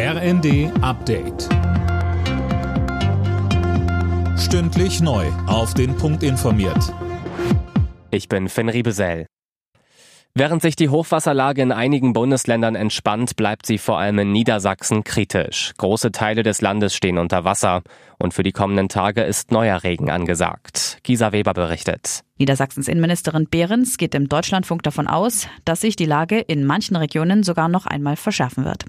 RND Update. Stündlich neu. Auf den Punkt informiert. Ich bin Finn Riebesell. Während sich die Hochwasserlage in einigen Bundesländern entspannt, bleibt sie vor allem in Niedersachsen kritisch. Große Teile des Landes stehen unter Wasser und für die kommenden Tage ist neuer Regen angesagt. Gisa Weber berichtet. Niedersachsens Innenministerin Behrens geht im Deutschlandfunk davon aus, dass sich die Lage in manchen Regionen sogar noch einmal verschärfen wird.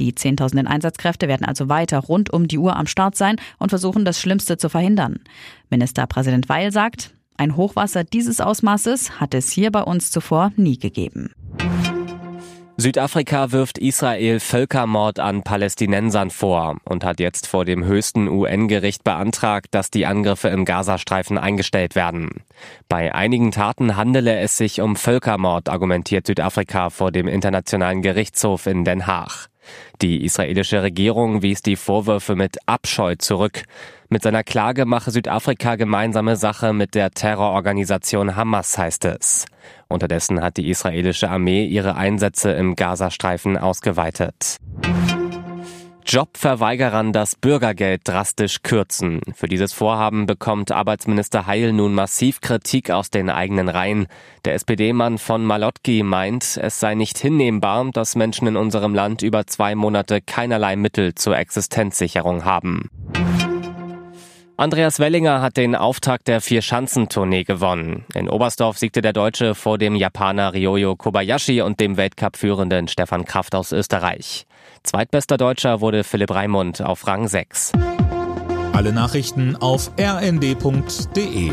Die Zehntausenden Einsatzkräfte werden also weiter rund um die Uhr am Start sein und versuchen, das Schlimmste zu verhindern. Ministerpräsident Weil sagt, ein Hochwasser dieses Ausmaßes hat es hier bei uns zuvor nie gegeben. Südafrika wirft Israel Völkermord an Palästinensern vor und hat jetzt vor dem höchsten UN-Gericht beantragt, dass die Angriffe im Gazastreifen eingestellt werden. Bei einigen Taten handele es sich um Völkermord, argumentiert Südafrika vor dem Internationalen Gerichtshof in Den Haag. Die israelische Regierung wies die Vorwürfe mit Abscheu zurück. Mit seiner Klage mache Südafrika gemeinsame Sache mit der Terrororganisation Hamas, heißt es. Unterdessen hat die israelische Armee ihre Einsätze im Gazastreifen ausgeweitet. Jobverweigerern das Bürgergeld drastisch kürzen. Für dieses Vorhaben bekommt Arbeitsminister Heil nun massiv Kritik aus den eigenen Reihen. Der SPD-Mann von Malotki meint, es sei nicht hinnehmbar, dass Menschen in unserem Land über zwei Monate keinerlei Mittel zur Existenzsicherung haben. Andreas Wellinger hat den Auftakt der Vier-Schanzentournee gewonnen. In Oberstdorf siegte der Deutsche vor dem Japaner Ryoyo Kobayashi und dem Weltcup-führenden Stefan Kraft aus Österreich. Zweitbester Deutscher wurde Philipp Raimund auf Rang 6. Alle Nachrichten auf rnd.de